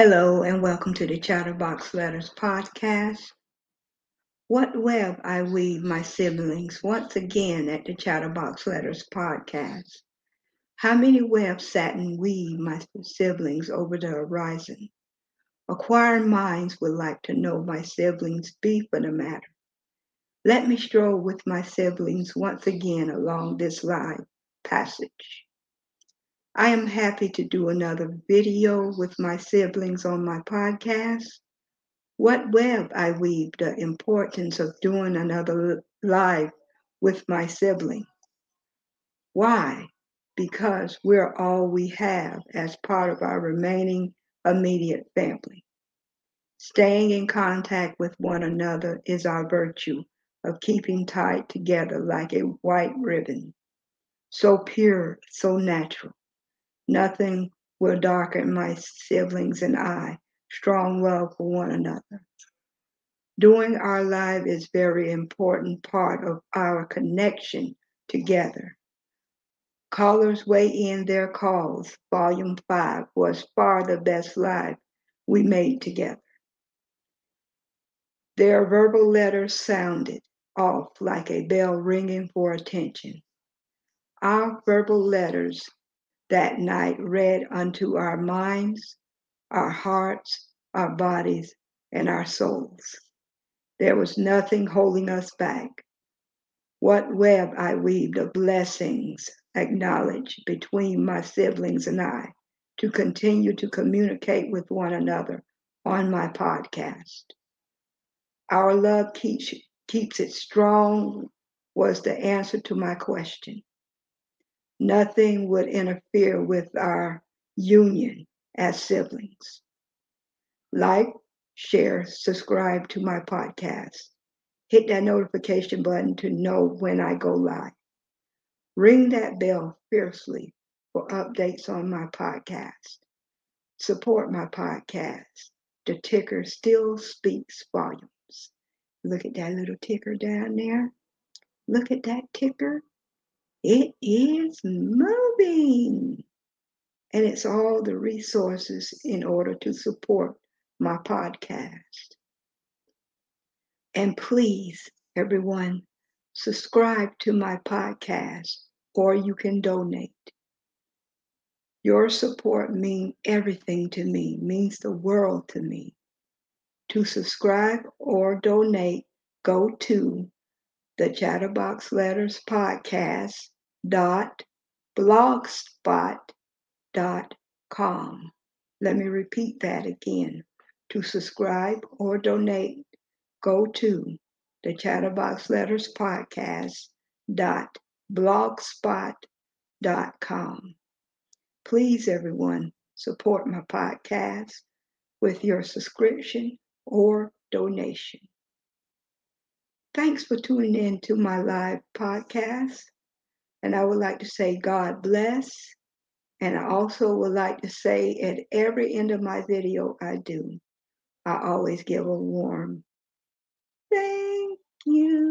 Hello and welcome to the Chatterbox Letters podcast. What web I weave my siblings once again at the Chatterbox Letters podcast. How many webs satin weave my siblings over the horizon? Acquiring minds would like to know my siblings' be for the matter. Let me stroll with my siblings once again along this live passage. I am happy to do another video with my siblings on my podcast. What web I weave, the importance of doing another live with my sibling. Why? Because we're all we have as part of our remaining immediate family. Staying in contact with one another is our virtue of keeping tied together like a white ribbon. So pure, so natural. Nothing will darken my siblings and I. Strong love for one another. Doing our life is very important part of our connection together. Callers weigh in their calls. Volume 5 was far the best live we made together. Their verbal letters sounded off like a bell ringing for attention. Our verbal letters that night read unto our minds, our hearts, our bodies, and our souls. There was nothing holding us back. What web I weaved of blessings acknowledged between my siblings and I to continue to communicate with one another on my podcast. Our love keeps, keeps it strong was the answer to my question nothing would interfere with our union as siblings. Like, share, subscribe to my podcast. Hit that notification button to know when I go live. Ring that bell fiercely for updates on my podcast. Support my podcast. The ticker still speaks volumes. Look at that little ticker down there. Look at that ticker. It is moving. And it's all the resources in order to support my podcast. And please, everyone, subscribe to my podcast or you can donate. Your support means everything to me, means the world to me. To subscribe or donate, go to the Chatterbox Letters Podcast dot blogspot dot com. Let me repeat that again. To subscribe or donate, go to the Chatterbox Letters Podcast dot blogspot dot com. Please, everyone, support my podcast with your subscription or donation. Thanks for tuning in to my live podcast. And I would like to say, God bless. And I also would like to say at every end of my video I do, I always give a warm thank you.